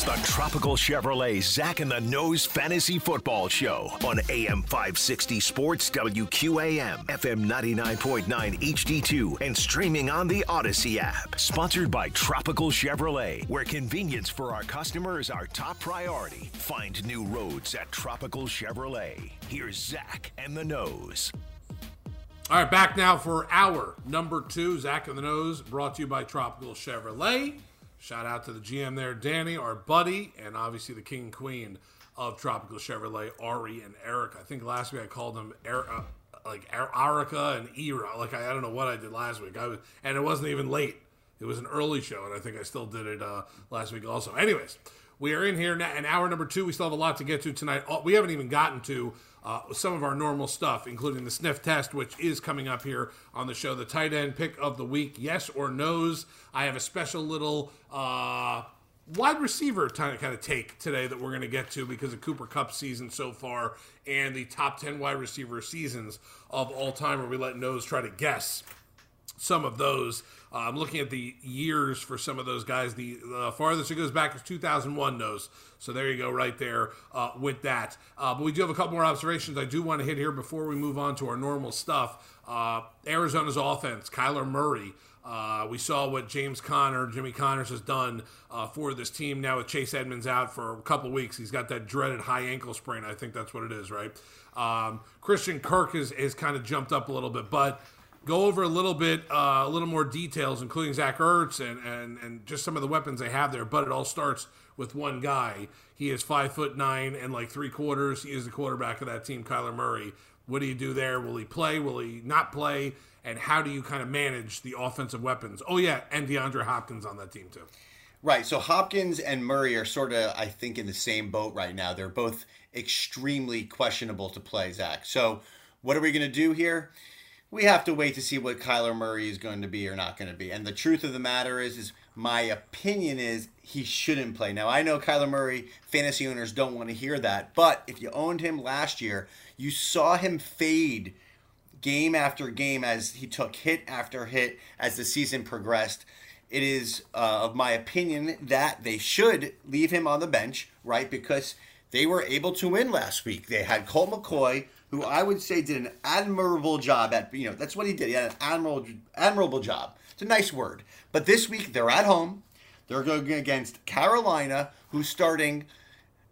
It's the Tropical Chevrolet Zach and the Nose Fantasy Football Show on AM 560 Sports WQAM, FM 99.9 HD2, and streaming on the Audacy app. Sponsored by Tropical Chevrolet, where convenience for our customer is our top priority. Find new roads at Tropical Chevrolet. Here's Zach and the Nose. All right, back now for hour number two. Zach and the Nose, brought to you by Tropical Chevrolet. Shout out to the GM there, Danny, our buddy, and obviously the king and queen of Tropical Chevrolet, Ari and Eric. I think last week I called them uh, like Arica and Era. Like I, I, don't know what I did last week. I was, and it wasn't even late. It was an early show, and I think I still did it uh, last week also. Anyways, we are in here now, in hour number two. We still have a lot to get to tonight. We haven't even gotten to uh, some of our normal stuff, including the sniff test, which is coming up here on the show. The tight end pick of the week, yes or no's. I have a special little uh, wide receiver kind of kind of take today that we're going to get to because of Cooper Kupp season so far and the top 10 wide receiver seasons of all time, where we let nose try to guess some of those. Uh, I'm looking at the years for some of those guys. The uh, farthest it goes back is 2001 Nose. So there you go, right there uh, with that. Uh, but we do have a couple more observations I do want to hit here before we move on to our normal stuff. Uh, Arizona's offense, Kyler Murray. Uh, we saw what James Conner, Jimmy Connors has done for this team now with Chase Edmonds out for a couple weeks. He's got that dreaded high ankle sprain. I think that's what it is, right? Um, Christian Kirk is, is kind of jumped up a little bit, but go over a little bit, uh, a little more details, including Zach Ertz and, and, and just some of the weapons they have there. But it all starts with one guy. He is five foot nine and like three quarters. He is the quarterback of that team, Kyler Murray. What do you do there? Will he play? Will he not play? And how do you kind of manage the offensive weapons? Oh, yeah, and DeAndre Hopkins on that team, too. Right. So Hopkins and Murray are sort of, I think, in the same boat right now. They're both extremely questionable to play, Zach. So what are we going to do here? We have to wait to see what Kyler Murray is going to be or not going to be. And the truth of the matter is, is my opinion is he shouldn't play. Now I know Kyler Murray fantasy owners don't want to hear that, but if you owned him last year, you saw him fade game after game as he took hit after hit as the season progressed. It is uh, of my opinion that they should leave him on the bench, right? Because they were able to win last week. They had Colt McCoy who I would say did an admirable job at, you know, that's what he did. He had an admirable, admirable job. It's a nice word. But this week, they're at home. They're going against Carolina, who's starting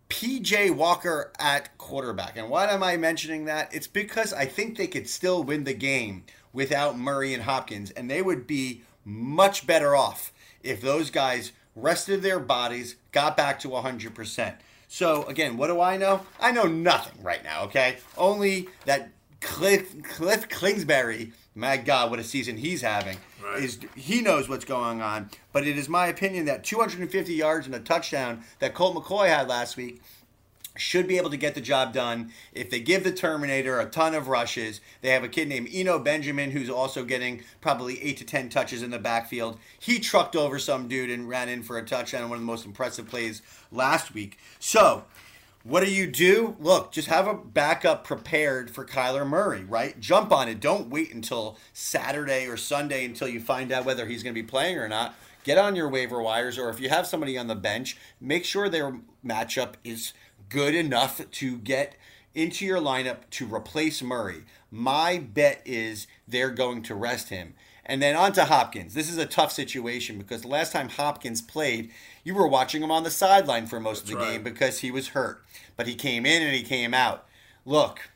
PJ Walker at quarterback. And why am I mentioning that? It's because I think they could still win the game without Murray and Hopkins, and they would be much better off if those guys rested their bodies, got back to 100%. So again, what do I know? I know nothing right now. Okay, only that Cliff Cliff Kingsbury. My God, what a season he's having! Right. Is he knows what's going on? But it is my opinion that 250 yards and a touchdown that Colt McCoy had last week should be able to get the job done. If they give the Terminator a ton of rushes, they have a kid named Eno Benjamin who's also getting probably eight to ten touches in the backfield. He trucked over some dude and ran in for a touchdown, one of the most impressive plays last week. So, what do you do? Look, just have a backup prepared for Kyler Murray, right? Jump on it. Don't wait until Saturday or Sunday until you find out whether he's going to be playing or not. Get on your waiver wires, or if you have somebody on the bench, make sure their matchup is good enough to get into your lineup to replace Murray. My bet is they're going to rest him. And then on to Hopkins. This is a tough situation because the last time Hopkins played, you were watching him on the sideline for most That's of the right. game because he was hurt. But he came in and he came out. Look,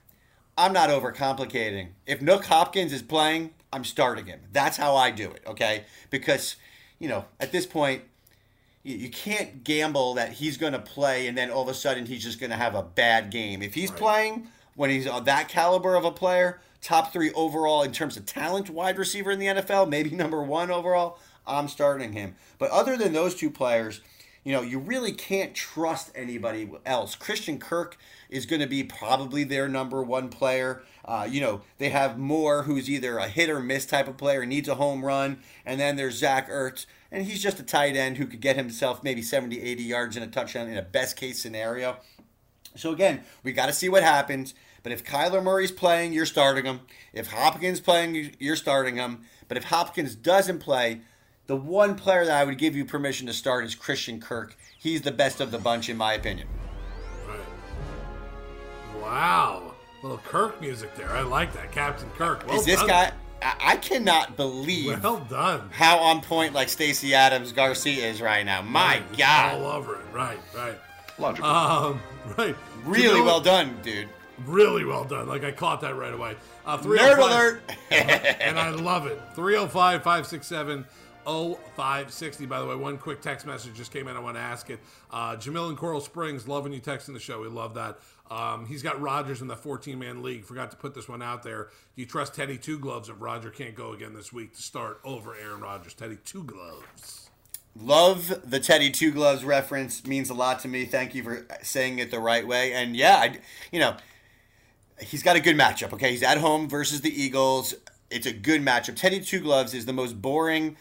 I'm not overcomplicating. If Nuk Hopkins is playing, I'm starting him. That's how I do it, okay? Because, you know, at this point, you, can't gamble that he's going to play and then all of a sudden he's just going to have a bad game. If he's right. playing when he's on that caliber of a player, top three overall in terms of talent wide receiver in the NFL, maybe number one overall, I'm starting him. But other than those two players, you know, you really can't trust anybody else. Christian Kirk is going to be probably their number one player. Uh, you know, they have Moore, who's either a hit or miss type of player, needs a home run. And then there's Zach Ertz, and he's just a tight end who could get himself maybe 70, 80 yards in a touchdown in a best case scenario. So again, we got to see what happens. But if Kyler Murray's playing, you're starting him. If Hopkins playing, you're starting him. But if Hopkins doesn't play, the one player that I would give you permission to start is Christian Kirk. He's the best of the bunch, in my opinion. Right. Wow. Little Kirk music there. I like that. Captain Kirk. Well is this done. guy. I cannot believe well done. how on point like Stacy Adams Garcia is right now. My right, God, all over it. Right, right. Logical. Um, right. Really well done, dude. Really well done. Like I caught that right away. Uh, Nerd alert. and I love it. 305 567 0560. By the way, one quick text message just came in. I want to ask it. Uh, Jamil in Coral Springs, loving you texting the show. We love that. Um, he's got Rodgers in the 14 man league. Forgot to put this one out there. Do you trust Teddy Two Gloves if Roger can't go again this week to start over Aaron Rodgers? Teddy Two Gloves. Love the Teddy Two Gloves reference. Means a lot to me. Thank you for saying it the right way. And yeah, I, you know, he's got a good matchup. Okay, he's at home versus the Eagles. It's a good matchup. Teddy Two Gloves is the most boring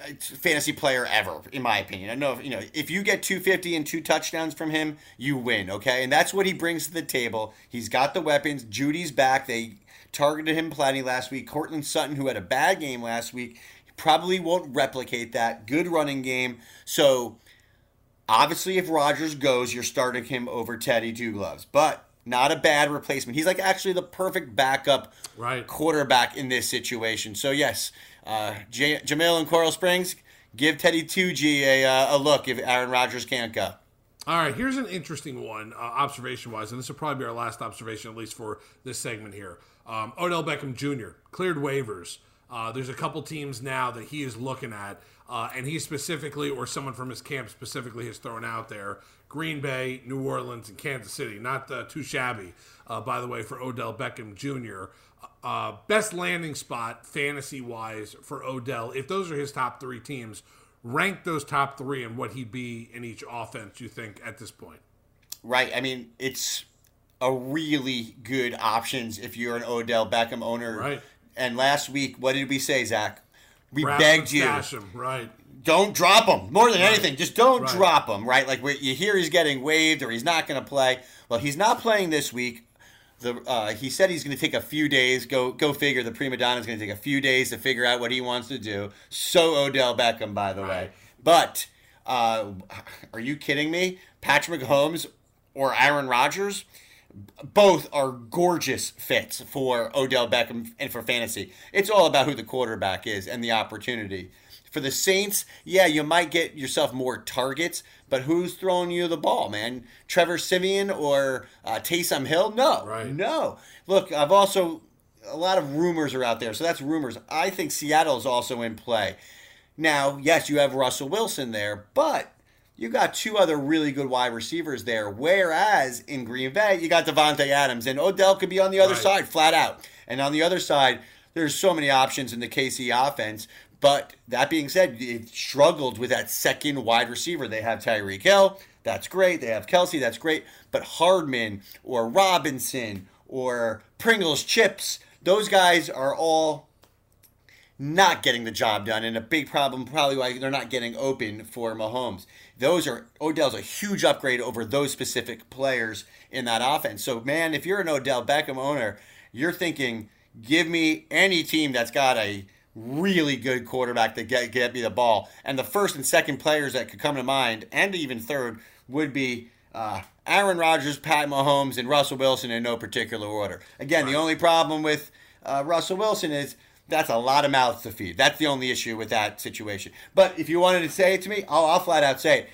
Uh, fantasy player ever, in my opinion. I know, you know, if you get 250 and two touchdowns from him, you win, okay? And that's what he brings to the table. He's got the weapons. Jeudy's back. They targeted him plenty last week. Courtland Sutton, who had a bad game last week, probably won't replicate that. Good running game. So, obviously, if Rodgers goes, you're starting him over Teddy Two Gloves. But not a bad replacement. He's like actually the perfect backup right. quarterback in this situation. So, yes, uh, J- Jamil and Coral Springs, give Teddy 2G a, uh, a look if Aaron Rodgers can't go. All right, here's an interesting one, uh, observation wise, and this will probably be our last observation, at least for this segment here. Um, Odell Beckham Jr. cleared waivers. Uh, there's a couple teams now that he is looking at, uh, and he specifically, or someone from his camp specifically, has thrown out there Green Bay, New Orleans, and Kansas City. Not uh, too shabby, uh, by the way, for Odell Beckham Jr uh, best landing spot fantasy wise for Odell, if those are his top three teams, rank those top three and what he'd be in each offense, you think, at this point? Right. I mean, it's a really good options if you're an Odell Beckham owner. Right. And last week, what did we say, Zach? We begged you. Him. Right. Don't drop him. More than right. anything, just don't right. drop him. Right. Like you hear he's getting waived or he's not going to play. Well, he's not playing this week the uh, he said he's going to take a few days. Go go figure. The prima donna is going to take a few days to figure out what he wants to do. So Odell Beckham, by the way. But uh, are you kidding me? Patrick Mahomes or Aaron Rodgers? Both are gorgeous fits for Odell Beckham and for fantasy. It's all about who the quarterback is and the opportunity. For the Saints, yeah, you might get yourself more targets, but who's throwing you the ball, man? Trevor Siemian or uh, Taysom Hill? No, right. no. Look, I've also a lot of rumors are out there, so that's rumors. I think Seattle's also in play. Now, yes, you have Russell Wilson there, but you got two other really good wide receivers there. Whereas in Green Bay, you got Davante Adams, and Odell could be on the other right. side, flat out. And on the other side, there's so many options in the KC offense. But that being said, it struggled with that second wide receiver. They have Tyreek Hill, that's great. They have Kelce. that's great. But Hardman or Robinson or Pringles Chips, those guys are all not getting the job done, and a big problem probably why they're not getting open for Mahomes. Those are Odell's a huge upgrade over those specific players in that offense. So man, if you're an Odell Beckham owner, you're thinking, give me any team that's got a really good quarterback to get, get me the ball. And the first and second players that could come to mind, and even third, would be uh, Aaron Rodgers, Pat Mahomes, and Russell Wilson in no particular order. Again, the only problem with uh, Russell Wilson is that's a lot of mouths to feed. That's the only issue with that situation. But if you wanted to say it to me, I'll, I'll flat out say it.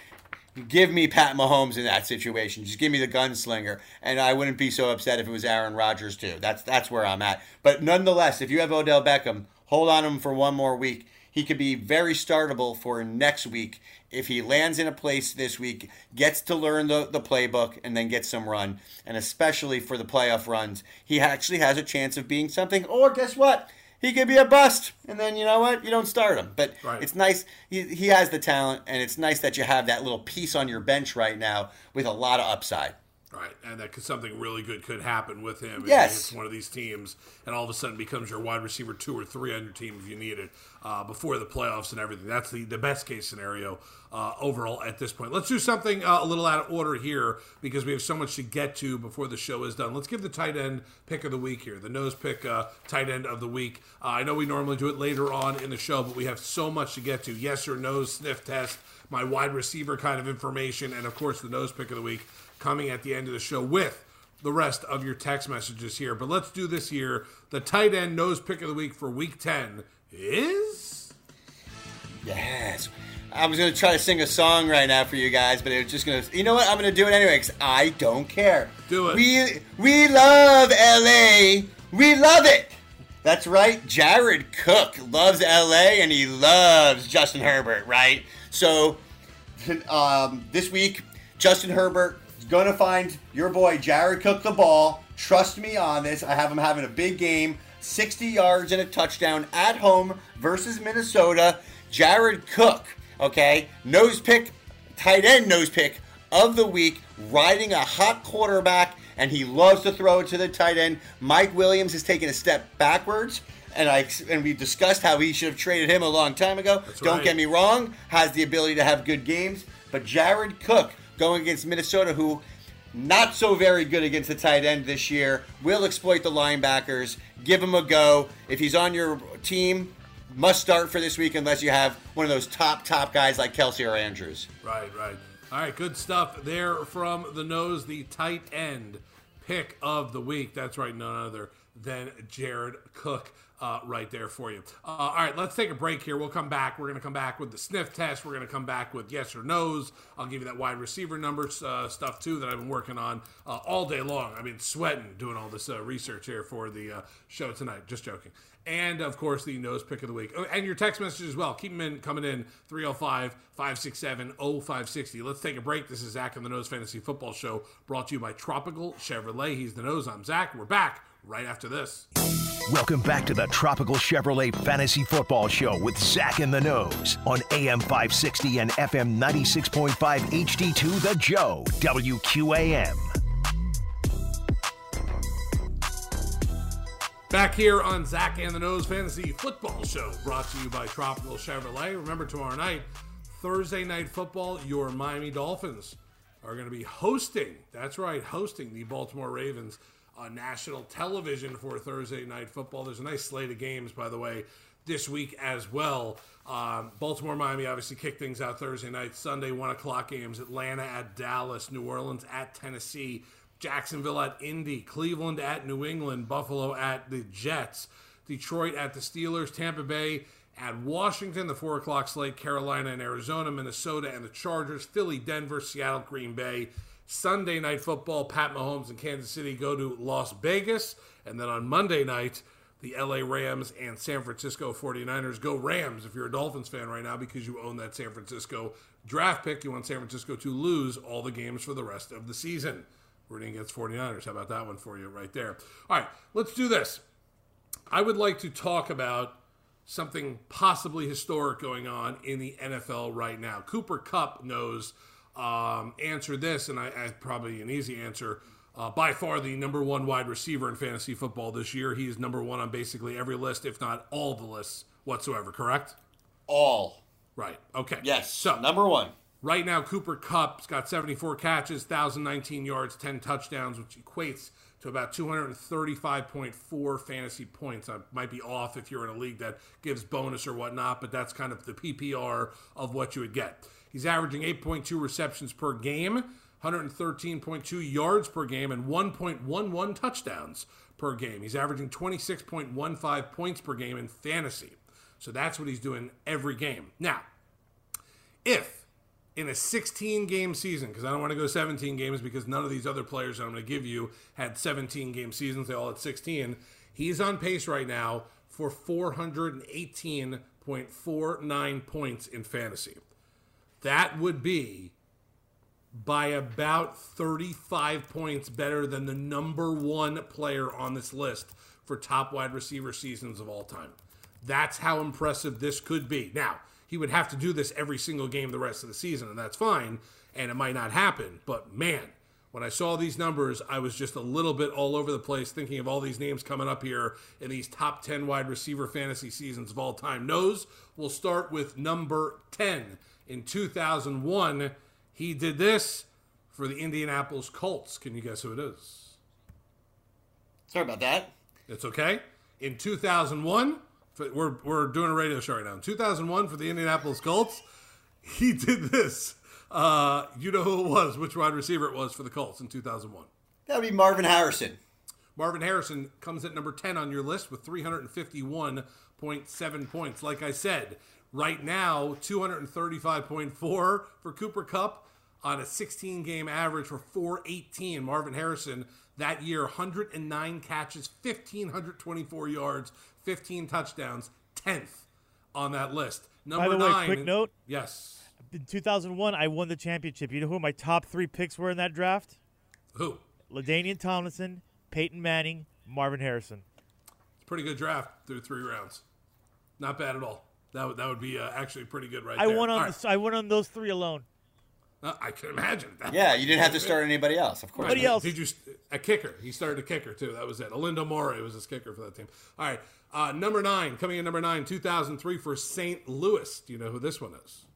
Give me Pat Mahomes in that situation. Just give me the gunslinger, and I wouldn't be so upset if it was Aaron Rodgers too. That's that's where I'm at. But nonetheless, if you have Odell Beckham, hold on to him for one more week. he could be very startable for next week if he lands in a place this week, gets to learn the, the playbook, and then gets some run. And especially for the playoff runs, he actually has a chance of being something. Or guess what? He could be a bust, and then you know what? You don't start him. But Right. it's nice. He, he has the talent, and it's nice that you have that little piece on your bench right now with a lot of upside. Right, and that could, something really good could happen with him. Yes. it's one of these teams, and all of a sudden becomes your wide receiver two or three on your team if you need it uh, before the playoffs and everything. That's the, the best case scenario uh, overall at this point. Let's do something uh, a little out of order here because we have so much to get to before the show is done. Let's give the tight end pick of the week here, the nose pick uh, tight end of the week. Uh, I know we normally do it later on in the show, but we have so much to get to. Yes or no sniff test, my wide receiver kind of information, and of course the nose pick of the week coming at the end of the show with the rest of your text messages here. But let's do this here. The tight end nose pick of the week for week 10 is. Yes. I was going to try to sing a song right now for you guys, but it was just going to. You know what? I'm going to do it anyway because I don't care. Do it. We, we love LA. We love it. That's right. Jared Cook loves LA and he loves Justin Herbert, right? So um, this week, Justin Herbert going to find your boy Jared Cook the ball. Trust me on this. I have him having a big game 60 yards and a touchdown at home versus Minnesota. Jared Cook, okay, nose pick, tight end nose pick of the week, riding a hot quarterback, and he loves to throw it to the tight end. Mike Williams has taken a step backwards. And I and we discussed how he should have traded him a long time ago. Don't right. get me wrong, has the ability to have good games, but Jared Cook going against Minnesota, who not so very good against the tight end this year, will exploit the linebackers. Give him a go. If he's on your team, must start for this week unless you have one of those top top guys like Kelce or Andrews. Right, right. All right, good stuff there from the nose, the tight end pick of the week. That's right, none other than Jared Cook. Uh, right there for you. Uh, all right, let's take a break here. We'll come back. We're going to come back with the sniff test. We're going to come back with yes or no's. I'll give you that wide receiver numbers uh, stuff too that I've been working on uh, all day long. I've been sweating doing all this uh, research here for the uh, show tonight. Just joking. And of course, the nose pick of the week. Oh, and your text messages as well. Keep them in coming in 305 567 0560. Let's take a break. This is Zach and the Nose Fantasy Football Show brought to you by Tropical Chevrolet. He's the nose. I'm Zach. We're back right after this. Welcome back to the Tropical Chevrolet Fantasy Football Show with Zach and the Nose on AM 560 and FM 96.5 HD2 The Joe, WQAM. Back here on Zach and the Nose Fantasy Football Show, brought to you by Tropical Chevrolet. Remember, tomorrow night, Thursday Night Football, your Miami Dolphins are going to be hosting, that's right, hosting the Baltimore Ravens on national television for Thursday Night Football. There's a nice slate of games, by the way, this week as well. Um, Baltimore, Miami obviously kick things out Thursday night. Sunday, 1 o'clock games. Atlanta at Dallas. New Orleans at Tennessee. Jacksonville at Indy. Cleveland at New England. Buffalo at the Jets. Detroit at the Steelers. Tampa Bay at Washington. The 4 o'clock slate. Carolina and Arizona. Minnesota and the Chargers. Philly, Denver, Seattle, Green Bay. Sunday night football, Pat Mahomes and Kansas City go to Las Vegas. And then on Monday night, the LA Rams and San Francisco 49ers go Rams if you're a Dolphins fan right now because you own that San Francisco draft pick. You want San Francisco to lose all the games for the rest of the season. Rooting against 49ers. How about that one for you right there? All right, let's do this. I would like to talk about something possibly historic going on in the NFL right now. Cooper Kupp Nose um, answer this, and I, I probably an easy answer. Uh, by far the number one wide receiver in fantasy football this year. He is number one on basically every list, if not all the lists whatsoever. Correct? All. Right. Okay. Yes. So number one. right now, Cooper Kupp's got 74 catches, 1,019 yards, 10 touchdowns, which equates to about 235.4 fantasy points. I might be off if you're in a league that gives bonus or whatnot, but that's kind of the PPR of what you would get. He's averaging 8.2 receptions per game, 113.2 yards per game, and 1.11 touchdowns per game. He's averaging 26.15 points per game in fantasy. So that's what he's doing every game. Now, if in a 16 game season, because I don't want to go 17 games because none of these other players that I'm going to give you had 17 game seasons, they all had 16. He's on pace right now for 418.49 points in fantasy. That would be by about 35 points better than the number one player on this list for top wide receiver seasons of all time. That's how impressive this could be. Now, he would have to do this every single game the rest of the season, and that's fine, and it might not happen. But man, when I saw these numbers, I was just a little bit all over the place thinking of all these names coming up here in these top 10 wide receiver fantasy seasons of all time. Nose, we'll start with number 10. In 2001, he did this for the Indianapolis Colts. Can you guess who it is? Sorry about that. It's okay. In 2001, we're, we're doing a radio show right now. In 2001, for the Indianapolis Colts, he did this. Uh, you know who it was, which wide receiver it was for the Colts in 2001. That would be Marvin Harrison. Marvin Harrison comes at number 10 on your list with 351.7 points. Like I said, right now, 235.4 for Cooper Kupp on a 16 game average for 418. Marvin Harrison that year, 109 catches, 1,524 yards, 15 touchdowns, 10th on that list. Number By the way, nine. quick note. Yes. In 2001, I won the championship. You know who my top three picks were in that draft? Who? LaDainian Tomlinson, Peyton Manning, Marvin Harrison. It's a pretty good draft through three rounds. Not bad at all. That would that would be uh, actually pretty good right I there. won on right. the, I won on those three alone. Uh, I can imagine. That. Yeah, you didn't have to start anybody else, of course. Nobody else. Did you a kicker? He started a kicker too. That was it. Olindo Mare was his kicker for that team. All right, uh, number nine coming in number nine, 2003 for St. Louis. Do you know who this one is?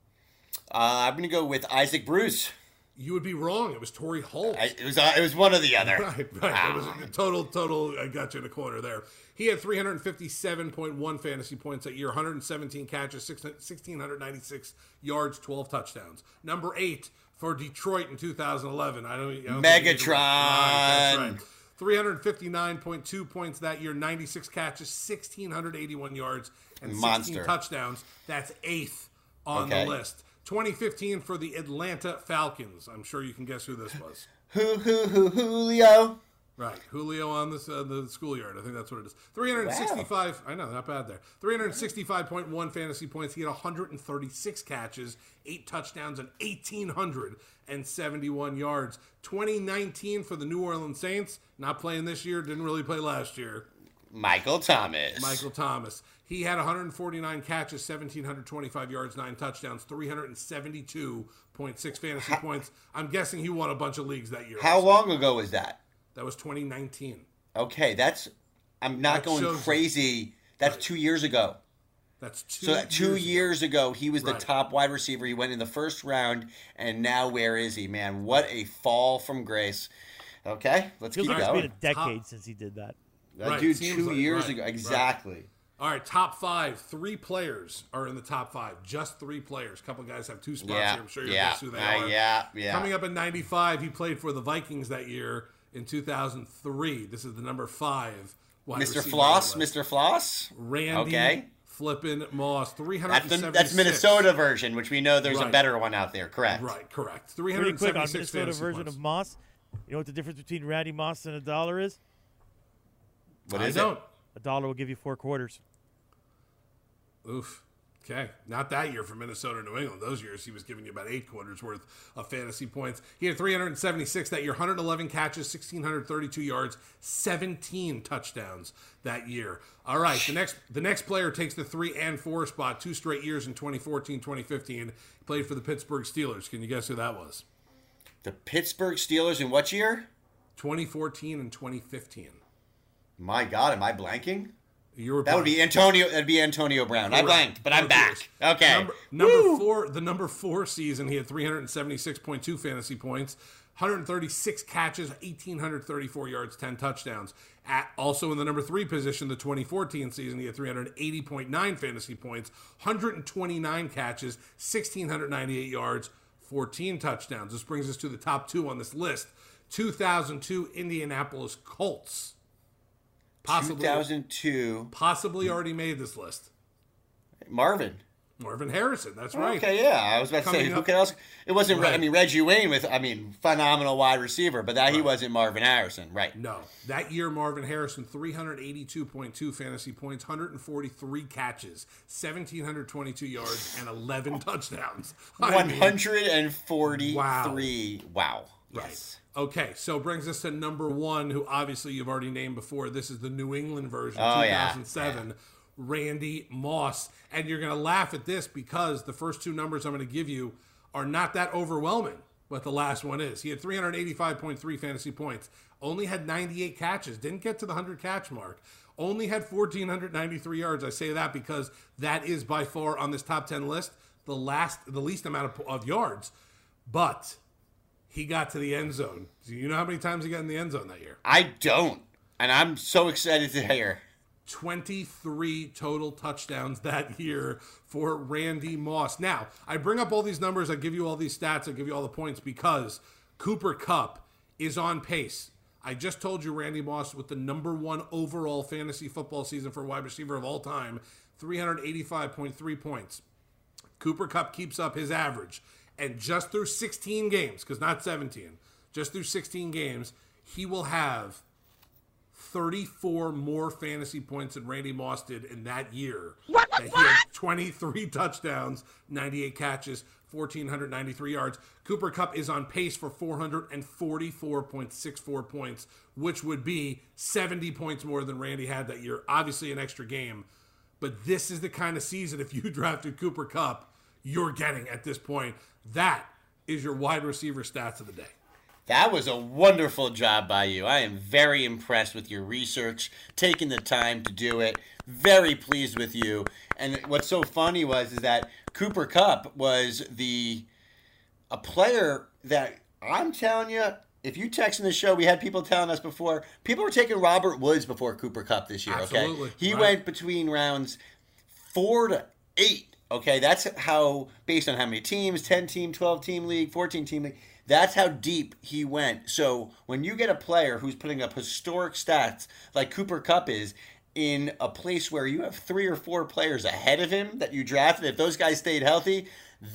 Uh, I'm going to go with Isaac Bruce. You would be wrong. It was Torry Holt. I, it was uh, it was one or the other. Right, right. It was a total, total. I got you in a corner there. He had 357.1 fantasy points that year, 117 catches, 1696 yards, 12 touchdowns. Number eight for Detroit in 2011. I don't. I don't think you need to- Megatron. Right, right. 359.2 points that year, 96 catches, 1681 yards, and 16 Monster. touchdowns. That's eighth on Okay. the list. 2015 for the Atlanta Falcons. I'm sure you can guess who this was. Who who who Julio? Right, Julio on this uh, the schoolyard. I think that's what it is. 365. I know, not bad there. 365.1 fantasy points. He had 136 catches, eight touchdowns, and 1,871 yards. 2019 for the New Orleans Saints. Not playing this year. Didn't really play last year. Michael Thomas. Michael Thomas. He had 149 catches, 1,725 yards, nine touchdowns, 372.6 fantasy points. I'm guessing he won a bunch of leagues that year. How long ago was that? That was 2019. Okay, that's. I'm not That going shows you. crazy. That's two years ago. That's two. So that two ago. years ago, he was the top wide receiver. He went in the first round, and now where is he, man? What a fall from grace. Okay, let's Feels keep like it's been a going. decade since he did that. That Right, dude, seems two like- years right, ago, right. exactly. All right, top five. Three players are in the top five. Just three players. A couple guys have two spots Yeah, here. I'm sure you'll yeah, guess who they uh, are. yeah, yeah. Coming up in 95, he played for the Vikings that year in 2003. This is the number five. wide Mr. receiver Floss, list. Mr. Floss. Randy Okay. Flippin' Moss. That's the that's Minnesota version, which we know there's a better one out there. Correct. Right, correct. Pretty quick on 376 Minnesota version points. of Moss. You know what the difference between Randy Moss and a dollar is? What I is don't. it? A dollar will give you four quarters. Oof. Okay. Not that year for Minnesota New England. Those years, he was giving you about eight quarters worth of fantasy points. He had 376 that year, 111 catches, 1,632 yards, 17 touchdowns that year. All right. The next the next player takes the three and four spot, two straight years in 2014, 2015. He played for the Pittsburgh Steelers. Can you guess who that was? The Pittsburgh Steelers in what year? 2014 and 2015. My God, am I blanking? You were That would be Antonio. That'd be Antonio Brown. I blanked, but I'm back. Okay. Number, number four, the number four season, he had 376.2 fantasy points, 136 catches, 1,834 yards, 10 touchdowns. At, also in the number three position, the 2014 season, he had 380.9 fantasy points, 129 catches, 1,698 yards, 14 touchdowns. This brings us to the top two on this list. 2002 Indianapolis Colts. Possibly, 2002. possibly already made this list. Marvin. Marvin Harrison. That's right. Okay, yeah. I was about to say Coming who can else? It wasn't. I mean Reggie Wayne with I mean phenomenal wide receiver, but that he wasn't Marvin Harrison, right? No, that year Marvin Harrison 382.2 fantasy points, 143 catches, 1722 yards, and 11 touchdowns. One hundred and forty-three. Wow. Right. Yes. Okay, so brings us to number one, who obviously you've already named before. This is the New England version, Oh, yeah. 2007. Randy Moss. And you're going to laugh at this because the first two numbers I'm going to give you are not that overwhelming, but the last one is. He had 385.3 fantasy points, only had 98 catches, didn't get to the 100 catch mark, only had 1,493 yards. I say that because that is by far on this top 10 list the last, the least amount of, of yards. But he got to the end zone. Do you know how many times he got in the end zone that year? I don't, and I'm so excited to hear. 23 total touchdowns that year for Randy Moss. Now, I bring up all these numbers, I give you all these stats, I give you all the points because Cooper Kupp is on pace. I just told you Randy Moss with the number one overall fantasy football season for wide receiver of all time, 385.3 points. Cooper Kupp keeps up his average. And just through 16 games, because not 17, just through 16 games, he will have 34 more fantasy points than Randy Moss did in that year. What? He had 23 touchdowns, 98 catches, 1,493 yards. Cooper Kupp is on pace for 444.64 points, which would be 70 points more than Randy had that year. Obviously, an extra game. But this is the kind of season, if you drafted Cooper Kupp, you're getting at this point. That is your wide receiver stats of the day. That was a wonderful job by you. I am very impressed with your research, taking the time to do it. Very pleased with you. And what's so funny was is that Cooper Kupp was the a player that I'm telling you, if you text in the show, we had people telling us before, people were taking Robert Woods before Cooper Kupp this year, Absolutely, okay? He right. went between rounds four to eight. Okay, that's how based on how many teams, ten team, twelve team league, fourteen team league. That's how deep he went. So when you get a player who's putting up historic stats like Cooper Kupp is in a place where you have three or four players ahead of him that you drafted, if those guys stayed healthy,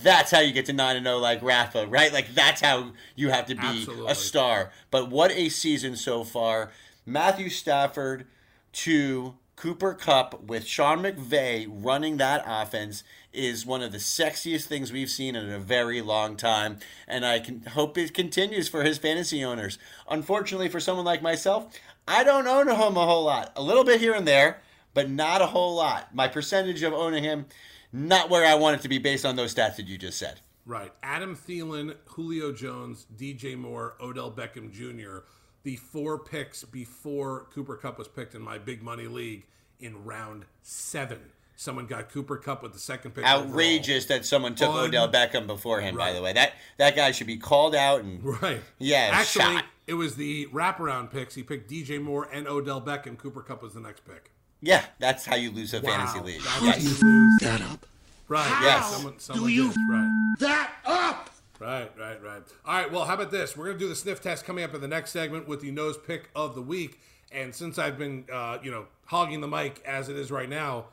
that's how you get to nine and zero like Rafa, right? Like that's how you have to be Absolutely. a star. But what a season so far! Matthew Stafford to Cooper Kupp with Sean McVay running that offense is one of the sexiest things we've seen in a very long time, and I can hope it continues for his fantasy owners. Unfortunately, for someone like myself, I don't own him a whole lot. A little bit here and there, but not a whole lot. My percentage of owning him, not where I want it to be based on those stats that you just said. Right. Adam Thielen, Julio Jones, DJ Moore, Odell Beckham Jr., the four picks before Cooper Kupp was picked in my big money league in round seven. Someone got Cooper Kupp with the second pick. Outrageous that someone took Un- Odell Beckham before him. By the way, that that guy should be called out and. Right. Yeah, Actually, shot. it was the wraparound picks. He picked DJ Moore and Odell Beckham. Cooper Kupp was the next pick. yeah, that's how you lose a fantasy league. That's Yes. how you lose. that up. Right. Yes. Someone, someone do you right. That up. Right, right, right. All right, well, how about this? We're going to do the sniff test coming up in the next segment with the nose pick of the week. And since I've been, uh, you know, hogging the mic as it is right now,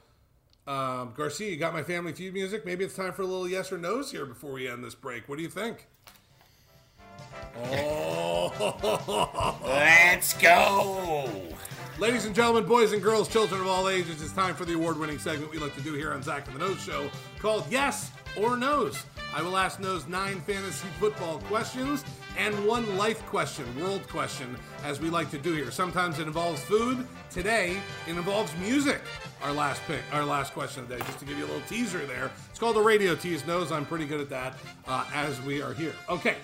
um, Garcia, you got my Family Feud music? Maybe it's time for a little yes or no's here before we end this break. What do you think? Oh, Let's go. Ladies and gentlemen, boys and girls, children of all ages, it's time for the award winning segment we like to do here on Zach and the Nose Show called Yes or Nose. I will ask Nose nine fantasy football questions and one life question, world question, as we like to do here. Sometimes it involves food. Today, it involves music. Our last pick, our last question today, just to give you a little teaser there. It's called the radio tease. Nose, I'm pretty good at that uh, as we are here. Okay,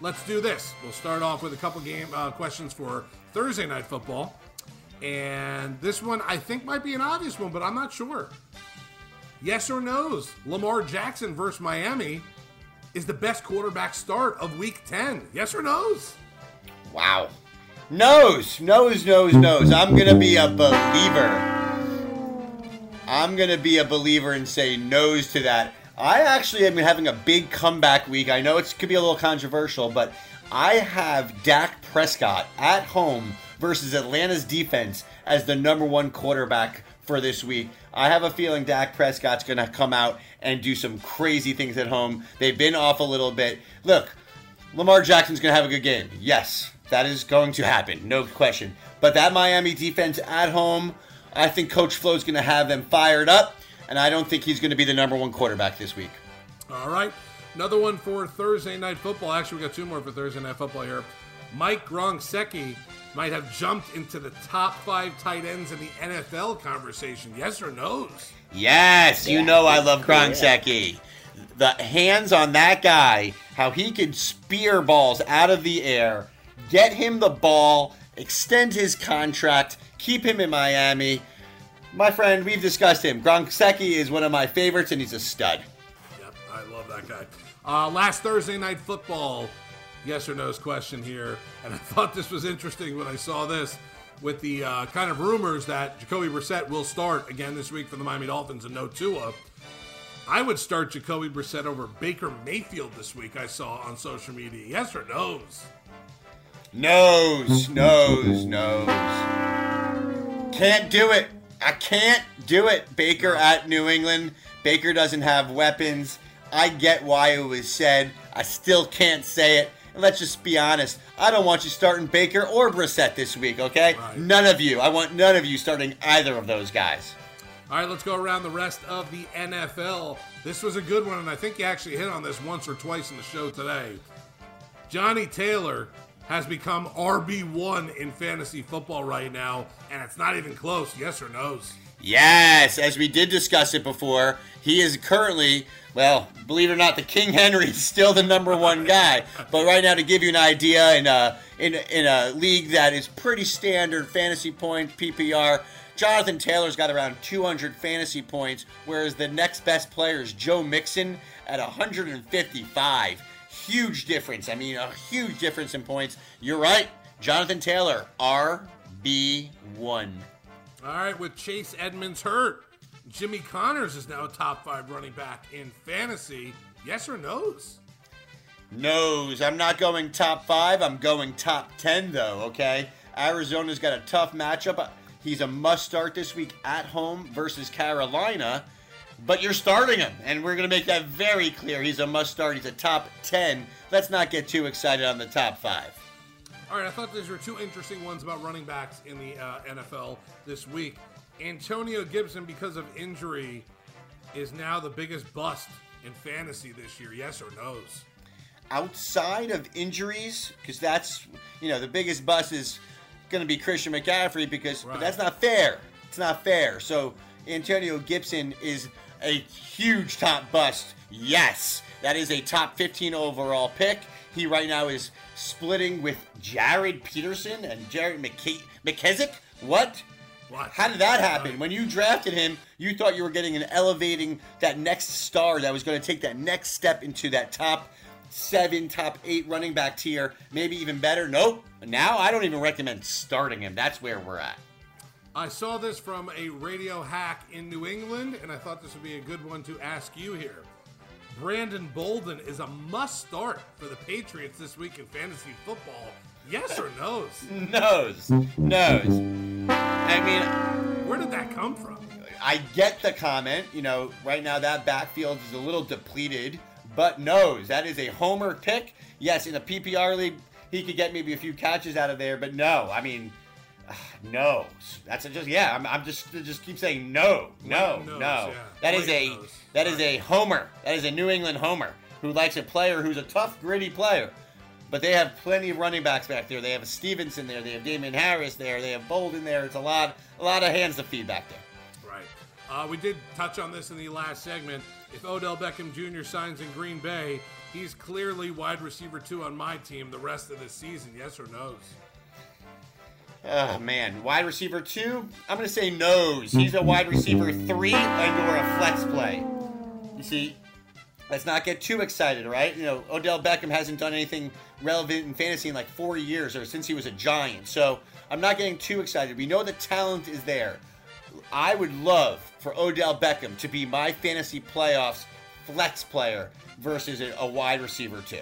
let's do this. We'll start off with a couple game uh, questions for Thursday night football. And this one I think might be an obvious one, but I'm not sure. Yes or no's? Lamar Jackson versus Miami is the best quarterback start of week 10. Yes or no's? Wow. Nose, nose, nose, nose. I'm gonna be a believer. I'm gonna be a believer and say nose to that. I actually have been having a big comeback week. I know it could be a little controversial, but I have Dak Prescott at home versus Atlanta's defense as the number one quarterback for this week. I have a feeling Dak Prescott's going to come out and do some crazy things at home. They've been off a little bit. Look, Lamar Jackson's going to have a good game. Yes, that is going to happen, no question. But that Miami defense at home, I think Coach Flo's going to have them fired up, and I don't think he's going to be the number one quarterback this week. All right. Another one for Thursday Night Football. Actually, we got two more for Thursday Night Football here. Mike Gronkowski might have jumped into the top five tight ends in the NFL conversation. Yes or no's? Yes, you know I love Gronkowski. The hands on that guy, how he can spear balls out of the air, get him the ball, extend his contract, keep him in Miami. My friend, we've discussed him. Gronkowski is one of my favorites, and he's a stud. Yep, I love that guy. Uh, last Thursday Night Football, yes or no's question here, and I thought this was interesting when I saw this with the uh, kind of rumors that Jacoby Brissett will start again this week for the Miami Dolphins and no Tua. I would start Jacoby Brissett over Baker Mayfield this week. I saw on social media. Yes or no's? Nose, nose, nose. Can't do it. I can't do it. Baker at New England. Baker doesn't have weapons. I get why it was said. I still can't say it. And let's just be honest. I don't want you starting Baker or Brissett this week, okay? Right. None of you. I want none of you starting either of those guys. All right, let's go around the rest of the NFL. This was a good one, and I think you actually hit on this once or twice in the show today. Johnny Taylor has become RB1 in fantasy football right now, and it's not even close. Yes or no's? Yes, as we did discuss it before, he is currently, well, believe it or not, the King Henry is still the number one guy. But right now, to give you an idea, in a in in a league that is pretty standard fantasy point PPR, Jonathan Taylor's got around 200 fantasy points, whereas the next best player is Joe Mixon at 155. Huge difference. I mean, a huge difference in points. You're right, Jonathan Taylor, RB one. All right, with Chase Edmonds hurt, Jimmy Connors is now a top five running back in fantasy. Yes or no's? No's. I'm not going top five. I'm going top 10, though, okay? Arizona's got a tough matchup. He's a must start this week at home versus Carolina, but you're starting him, and we're going to make that very clear. He's a must start. He's a top 10. Let's not get too excited on the top five. All right, I thought these were two interesting ones about running backs in the uh, NFL this week. Antonio Gibson, because of injury, is now the biggest bust in fantasy this year. Yes or no's? outside of injuries, because that's you know the biggest bust is going to be Christian McCaffrey because but that's not fair. It's not fair. So Antonio Gibson is a huge top bust. Yes, that is a top 15 overall pick. He right now is splitting with Jared Peterson and Jared McKe- McKissic. What? What? How did that happen? When you drafted him, you thought you were getting an elevating that next star that was going to take that next step into that top seven, top eight running back tier, maybe even better. Nope. Now I don't even recommend starting him. That's where we're at. I saw this from a radio hack in New England, and I thought this would be a good one to ask you here. Brandon Bolden is a must start for the Patriots this week in fantasy football. Yes or no's? Nose, nose. I mean, Where did that come from? I get the comment. You know, right now that backfield is a little depleted, but Nose that is a homer pick. Yes, in a PPR league, he could get maybe a few catches out of there, but no. I mean, no. That's a just yeah. I'm, I'm just just keep saying no, no, no. yeah. That is a nose. that is a homer. That is a New England homer who likes a player who's a tough, gritty player. But they have plenty of running backs back there. They have a Stevenson there. They have Damien Harris there. They have Bolden there. It's a lot, a lot of hands to feed back there. Right. Uh, we did touch on this in the last segment. If Odell Beckham Jr. signs in Green Bay, he's clearly wide receiver two on my team the rest of the season. Yes or no's? Oh man, wide receiver two. I'm gonna say nose. He's a wide receiver three and or a flex play. You see, let's not get too excited, right? You know, Odell Beckham hasn't done anything relevant in fantasy in like four years or since he was a Giant. So I'm not getting too excited. We know the talent is there. I would love for Odell Beckham to be my fantasy playoffs flex player versus a, a wide receiver two.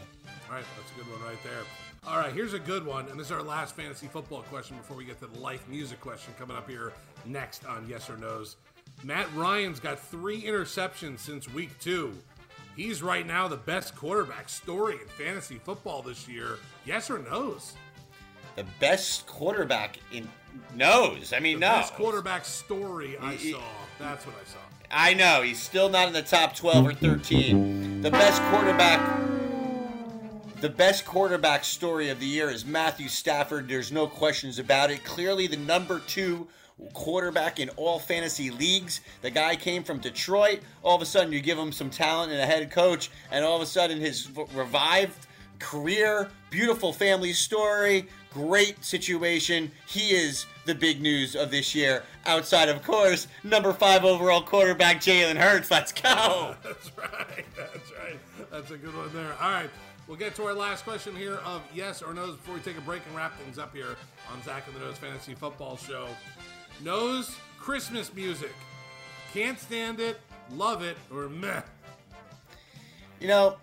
All right, that's a good one right there. All right, here's a good one, and this is our last fantasy football question before we get to the life music question coming up here next on Yes or No's. Matt Ryan's got three interceptions since week two. He's right now the best quarterback story in fantasy football this year. Yes or no's? The best quarterback in knows. I mean, The no. best quarterback story I He- saw. That's what I saw. I know he's still not in the top 12 or 13. The best quarterback the best quarterback story of the year is Matthew Stafford. There's no questions about it. Clearly the number 2 quarterback in all fantasy leagues. The guy came from Detroit. All of a sudden you give him some talent and a head coach and all of a sudden his revived career, beautiful family story, great situation. He is the big news of this year. Outside, of course, number five overall quarterback Jalen Hurts. Let's go. That's right. That's right. That's a good one there. All right. We'll get to our last question here of yes or no's before we take a break and wrap things up here on Zach and the Nose Fantasy Football Show. Nose Christmas music. Can't stand it, love it, or meh. You know,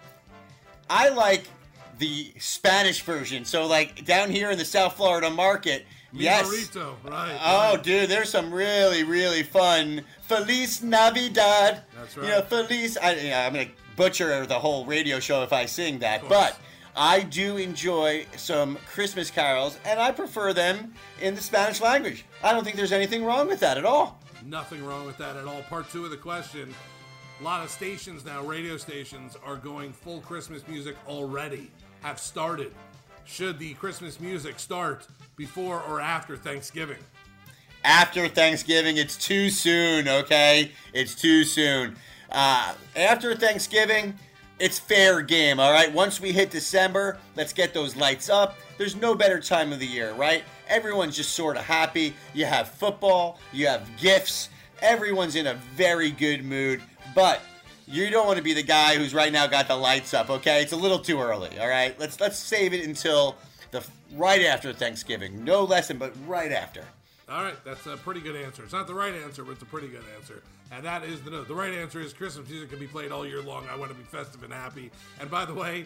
I like the Spanish version. So, like down here in the South Florida market, yes. Burrito, right. Oh, right. dude, there's some really, really fun Feliz Navidad. That's right. You know. Feliz. I, you know, I'm gonna butcher the whole radio show if I sing that, but I do enjoy some Christmas carols, and I prefer them in the Spanish language. I don't think there's anything wrong with that at all. Nothing wrong with that at all. Part two of the question. A lot of stations now, radio stations, are going full Christmas music already, have started. Should the Christmas music start before or after Thanksgiving? after Thanksgiving. It's too soon, okay? It's too soon. Uh, after Thanksgiving, it's fair game, all right? Once we hit December, let's get those lights up. There's no better time of the year, right? Everyone's just sort of happy. You have football, you have gifts. Everyone's in a very good mood, but you don't want to be the guy who's right now got the lights up, okay? It's a little too early, all right? Let's let's save it until the right after Thanksgiving. No lesson, but right after. All right, that's a pretty good answer. It's not the right answer, but it's a pretty good answer. And that is the no. The right answer is Christmas music can be played all year long. I want to be festive and happy. And by the way,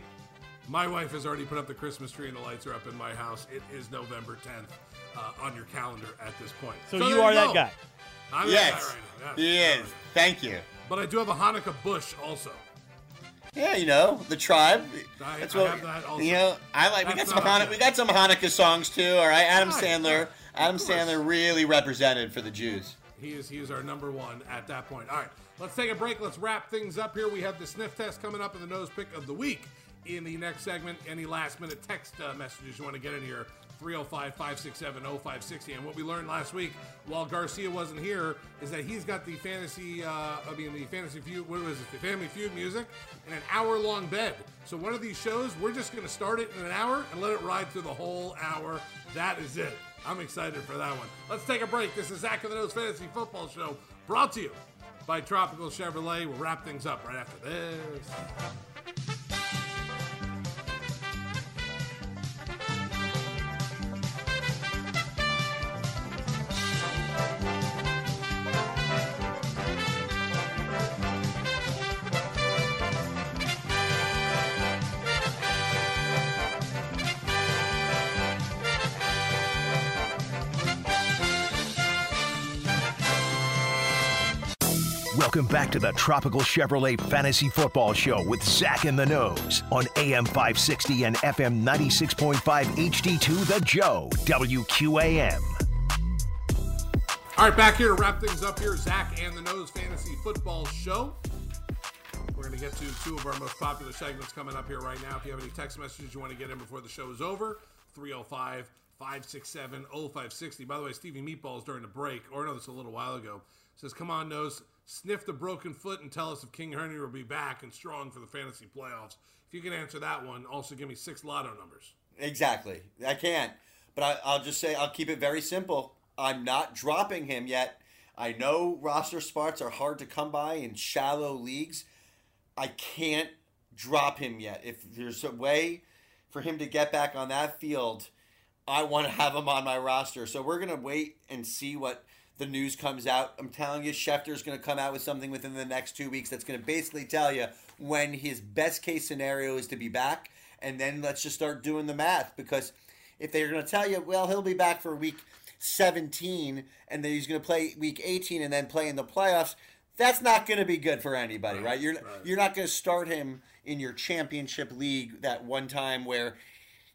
my wife has already put up the Christmas tree and the lights are up in my house. It is November 10th uh, on your calendar at this point. So, there you are that guy. I'm that Yes, guy right now. he Yes. is. Thank you. But I do have a Hanukkah bush also. Yeah, you know the tribe. I- That's I what have that also. you know. I like. We got some not Hanukkah. We got some Hanukkah songs too. All right, Adam Sandler. Adam Sandler really represented for the Jews. He is he is our number one at that point. All right, let's take a break. Let's wrap things up here. We have the sniff test coming up in the nose pick of the week in the next segment. Any last minute text uh, messages you want to get in here? 305 567 0560. And what we learned last week while Garcia wasn't here is that he's got the fantasy, uh, I mean, the fantasy feud, what was it, the family feud music and an hour long bed. So one of these shows, we're just going to start it in an hour and let it ride through the whole hour. That is it. I'm excited for that one. Let's take a break. This is Zach of the Nose Fantasy Football Show brought to you by Tropical Chevrolet. We'll wrap things up right after this. Welcome back to the Tropical Chevrolet Fantasy Football Show with Zach and the Nose on AM 560 and FM 96.5 HD2 The Joe, WQAM. All right, back here to wrap things up here, Zach and the Nose Fantasy Football Show. We're going to get to two of our most popular segments coming up here right now. If you have any text messages you want to get in before the show is over, 305 567 0560. By the way, Stevie Meatballs during the break, or no, this was a little while ago, says, Come on, Nose, sniff the broken foot and tell us if King Henry will be back and strong for the fantasy playoffs. If you can answer that one, also give me six lotto numbers. Exactly. I can't. But I, I'll just say I'll keep it very simple. I'm not dropping him yet. I know roster spots are hard to come by in shallow leagues. I can't drop him yet. If there's a way for him to get back on that field, I want to have him on my roster. So we're going to wait and see what the news comes out. I'm telling you, Schefter's going to come out with something within the next two weeks that's going to basically tell you when his best case scenario is to be back and then let's just start doing the math because if they're going to tell you, well, he'll be back for week 17 and then he's going to play week 18 and then play in the playoffs, that's not going to be good for anybody, right? right? You're right. you're not going to start him in your championship league that one time where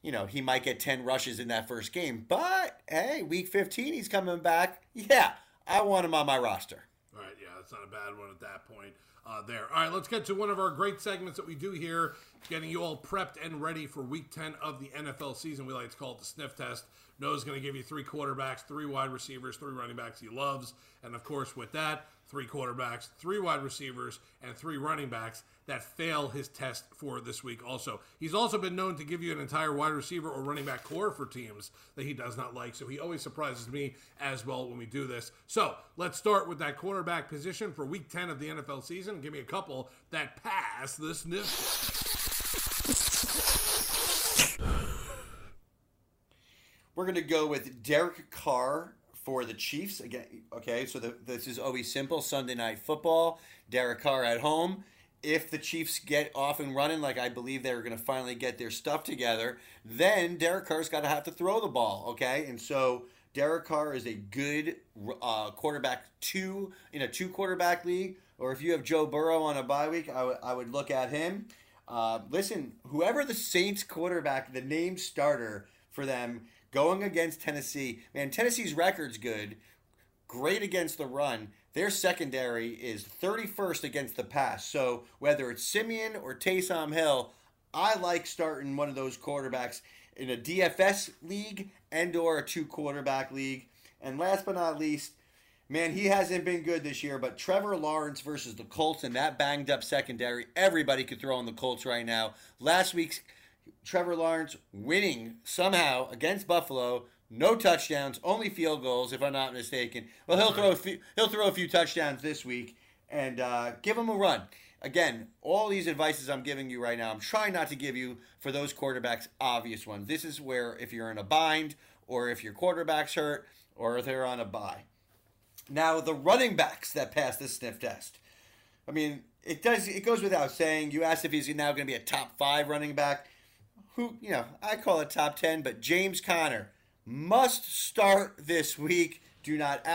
you know, he might get 10 rushes in that first game. But hey, week 15 he's coming back. Yeah, I want him on my roster. All right, yeah, that's not a bad one at that point uh, there. All right, let's get to one of our great segments that we do here, getting you all prepped and ready for week 10 of the NFL season. We like to call it the sniff test. Noah's going to give you three quarterbacks, three wide receivers, three running backs he loves. And of course, with that, three quarterbacks, three wide receivers, and three running backs that fail his test for this week also. He's also been known to give you an entire wide receiver or running back core for teams that he does not like. So he always surprises me as well when we do this. So let's start with that quarterback position for week 10 of the NFL season. Give me a couple that pass the sniff. We're going to go with Derek Carr for the Chiefs again. Okay, so the, this is always simple. Sunday night football. Derek Carr at home. If the Chiefs get off and running, like I believe they're going to finally get their stuff together, then Derek Carr's got to have to throw the ball. Okay, and so Derek Carr is a good uh, quarterback two in a two quarterback league. Or if you have Joe Burrow on a bye week, I, w- I would look at him. Uh, listen, whoever the Saints quarterback, the name starter for them going against Tennessee. Man, Tennessee's record's good. Great against the run. Their secondary is 31st against the pass. So whether it's Siemian or Taysom Hill, I like starting one of those quarterbacks in a DFS league and or a two quarterback league. And last but not least, man, he hasn't been good this year, but Trevor Lawrence versus the Colts and that banged up secondary, everybody could throw on the Colts right now. Last week's Trevor Lawrence winning somehow against Buffalo. No touchdowns, only field goals, if I'm not mistaken. Well, he'll throw a few, he'll throw a few touchdowns this week and uh, give him a run. Again, all these advices I'm giving you right now, I'm trying not to give you for those quarterbacks obvious ones. This is where if you're in a bind or if your quarterback's hurt or if they're on a bye. Now the running backs that pass the sniff test. I mean, it does. It goes without saying. You asked if he's now going to be a top five running back who, you know, I call it top 10, but James Conner must start this week. Do not.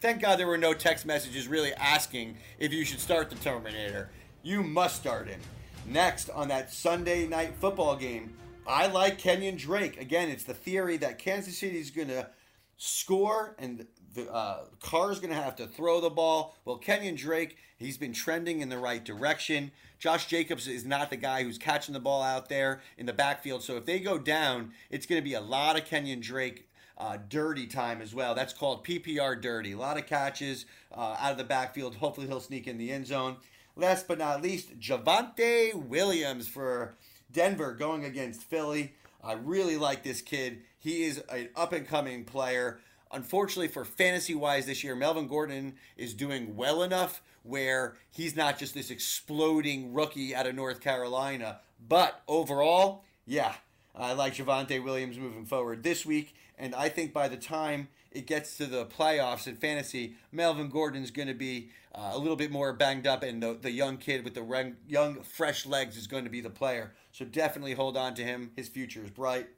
Thank God there were no text messages really asking if you should start the Terminator. You must start him. Next, on that Sunday night football game, I like Kenyon Drake. Again, it's the theory that Kansas City is going to score and the uh, Carr's going to have to throw the ball. Well, Kenyon Drake, he's been trending in the right direction. Josh Jacobs is not the guy who's catching the ball out there in the backfield. So if they go down, it's going to be a lot of Kenyon Drake uh, dirty time as well. That's called PPR dirty. A lot of catches uh, out of the backfield. Hopefully he'll sneak in the end zone. Last but not least, Javonte Williams for Denver going against Philly. I really like this kid. He is an up and coming player. Unfortunately, for fantasy wise this year, Melvin Gordon is doing well enough where he's not just this exploding rookie out of North Carolina. But overall, yeah, I like Javonte Williams moving forward this week. And I think by the time it gets to the playoffs in fantasy, Melvin Gordon's going to be uh, a little bit more banged up, and the, the young kid with the young, fresh legs is going to be the player. So definitely hold on to him. His future is bright.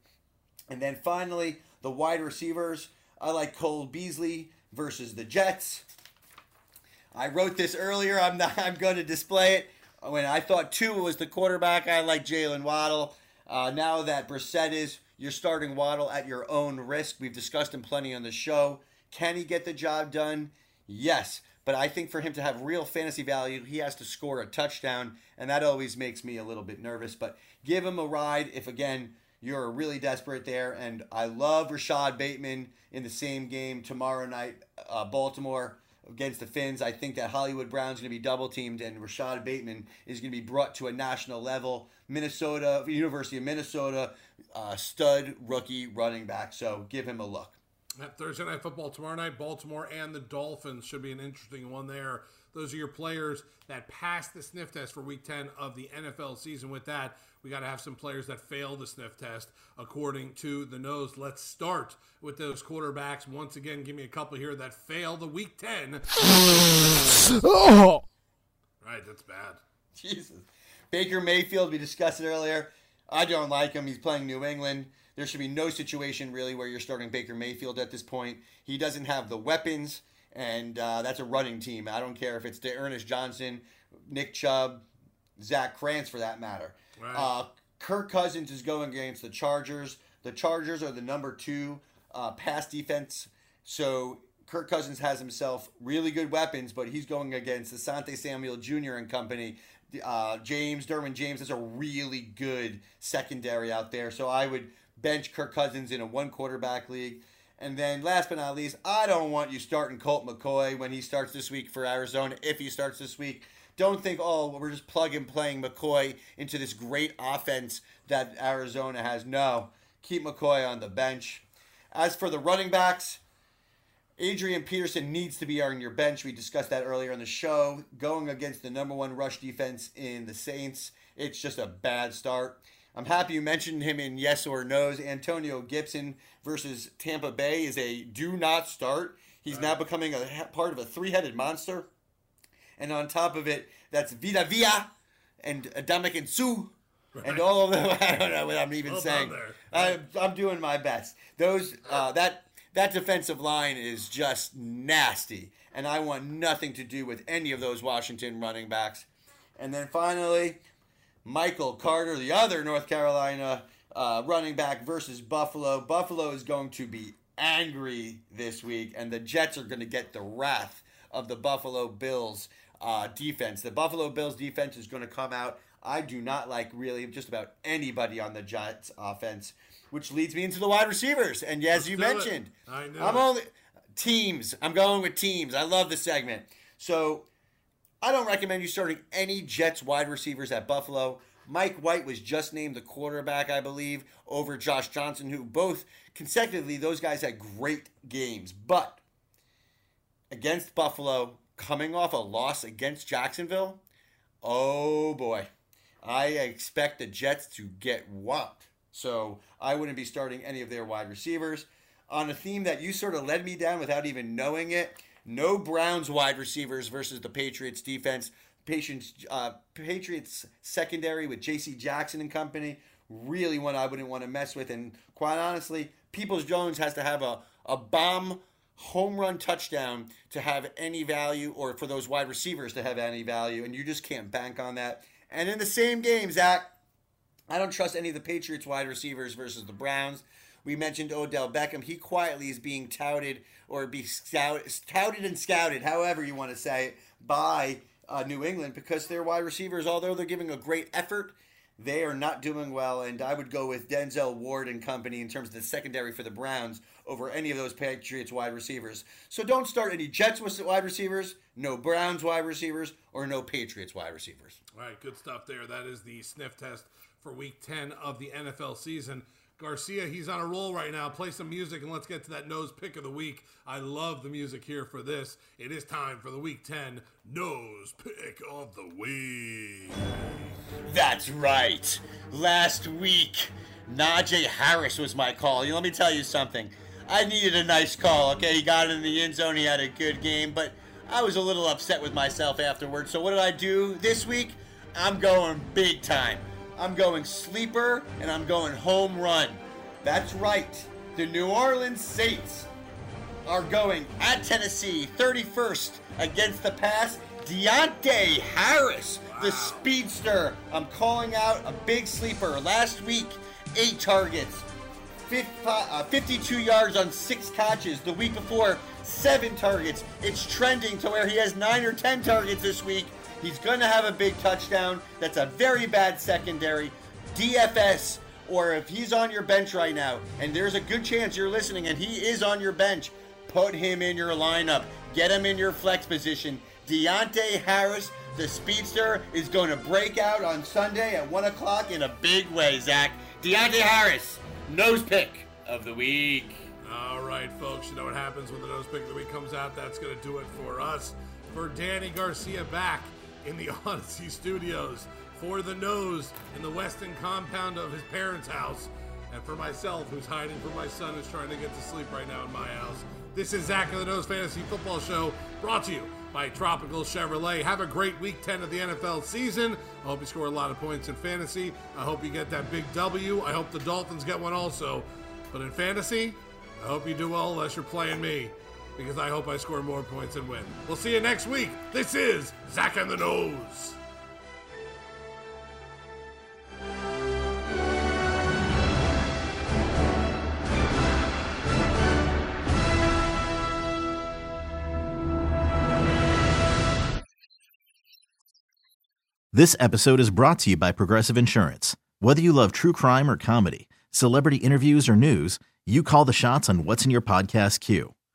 And then finally, the wide receivers. I like Cole Beasley versus the Jets. I wrote this earlier. I'm not. I'm going to display it. When I thought Tua was the quarterback, I like Jaylen Waddle. Uh, now that Brissett is, you're starting Waddle at your own risk. We've discussed him plenty on the show. Can he get the job done? Yes. But I think for him to have real fantasy value, he has to score a touchdown, and that always makes me a little bit nervous. But give him a ride if, again, you're really desperate there. And I love Rashod Bateman in the same game tomorrow night, uh, Baltimore against the Finns. I think that Hollywood Brown's going to be double teamed, and Rashod Bateman is going to be brought to a national level. Minnesota, University of Minnesota, uh, stud rookie running back. So give him a look. That Thursday night football tomorrow night, Baltimore and the Dolphins should be an interesting one there. Those are your players that passed the sniff test for week 10 of the NFL season. With that, we got to have some players that fail the sniff test according to the nose. Let's start with those quarterbacks. Once again, give me a couple here that fail the week 10. oh. Right, that's bad. Jesus. Baker Mayfield, we discussed it earlier. I don't like him. He's playing New England. There should be no situation really where you're starting Baker Mayfield at this point. He doesn't have the weapons, and uh, that's a running team. I don't care if it's Ernest Johnson, Nick Chubb, Zach Krantz for that matter. Right. Uh, Kirk Cousins is going against the Chargers. The Chargers are the number two uh, pass defense, so Kirk Cousins has himself really good weapons, but he's going against Asante Samuel Jr. and company. Uh, James, Derwin James is a really good secondary out there. So I would bench Kirk Cousins in a one quarterback league. And then last but not least, I don't want you starting Colt McCoy when he starts this week for Arizona, if he starts this week. Don't think, oh, we're just plug and playing McCoy into this great offense that Arizona has. No, keep McCoy on the bench. As for the running backs, Adrian Peterson needs to be on your bench. We discussed that earlier in the show. Going against the number one rush defense in the Saints, it's just a bad start. I'm happy you mentioned him in yes or no's. Antonio Gibson versus Tampa Bay is a do not start. He's now becoming a part of a three headed monster. And on top of it, that's Vita Villa and Adamic Sue. And all of them, I don't know what I'm even Well saying. I, I'm doing my best. Those uh, that that defensive line is just nasty, and I want nothing to do with any of those Washington running backs. And then finally, Michael Carter, the other North Carolina uh, running back versus Buffalo. Buffalo is going to be angry this week, and the Jets are going to get the wrath of the Buffalo Bills uh, defense. The Buffalo Bills defense is going to come out. I do not like really just about anybody on the Jets offense, which leads me into the wide receivers. And as you do it. mentioned, I know. I'm only teams. I'm going with teams. I love the segment. So I don't recommend you starting any Jets wide receivers at Buffalo. Mike White was just named the quarterback, I believe, over Josh Johnson, who both consecutively, those guys had great games. But against Buffalo, coming off a loss against Jacksonville, oh boy, I expect the Jets to get whopped. So I wouldn't be starting any of their wide receivers. On a theme that you sort of led me down without even knowing it, no Browns wide receivers versus the Patriots defense. Patients, uh, Patriots secondary with J.C. Jackson and company. Really one I wouldn't want to mess with. And quite honestly, Peoples Jones has to have a, a bomb home run touchdown to have any value or for those wide receivers to have any value. And you just can't bank on that. And in the same game, Zach, I don't trust any of the Patriots wide receivers versus the Browns. We mentioned Odell Beckham. He quietly is being touted or be touted and scouted, however you want to say it, by uh, New England because their wide receivers, although they're giving a great effort, they are not doing well. And I would go with Denzel Ward and company in terms of the secondary for the Browns over any of those Patriots wide receivers. So don't start any Jets wide receivers, no Browns wide receivers, or no Patriots wide receivers. All right, good stuff there. That is the sniff test for week 10 of the NFL season. Garcia, he's on a roll right now. Play some music and let's get to that nose pick of the week. I love the music here for this. It is time for the week 10 nose pick of the week. That's right. Last week, Najee Harris was my call. Let me tell you something. I needed a nice call. Okay, he got in the end zone. He had a good game, but I was a little upset with myself afterwards. So what did I do this week? I'm going big time. I'm going sleeper and I'm going home run. That's right. The New Orleans Saints are going at Tennessee 31st against the pass. Deonte Harris, the speedster. I'm calling out a big sleeper. Last week, eight targets, uh, 52 yards on six catches. The week before, seven targets. It's trending to where he has nine or 10 targets this week. He's going to have a big touchdown. That's a very bad secondary. DFS, or if he's on your bench right now, and there's a good chance you're listening and he is on your bench, put him in your lineup. Get him in your flex position. Deonte Harris, the speedster, is going to break out on Sunday at 1 o'clock in a big way, Zach. Deonte Harris, nose pick of the week. All right, folks, you know what happens when the nose pick of the week comes out? That's going to do it for us. For Danny Garcia back in the Audacy studios, for the nose in the western compound of his parents' house, and for myself, who's hiding from my son who's trying to get to sleep right now in my house. This is Zach of the Nose Fantasy Football Show, brought to you by Tropical Chevrolet. Have a great week 10 of the NFL season. I hope you score a lot of points in fantasy. I hope you get that big W. I hope the Dolphins get one also. But in fantasy, I hope you do well unless you're playing me because I hope I score more points and win. We'll see you next week. This is Zach on the Nose. This episode is brought to you by Progressive Insurance. Whether you love true crime or comedy, celebrity interviews or news, you call the shots on what's in your podcast queue.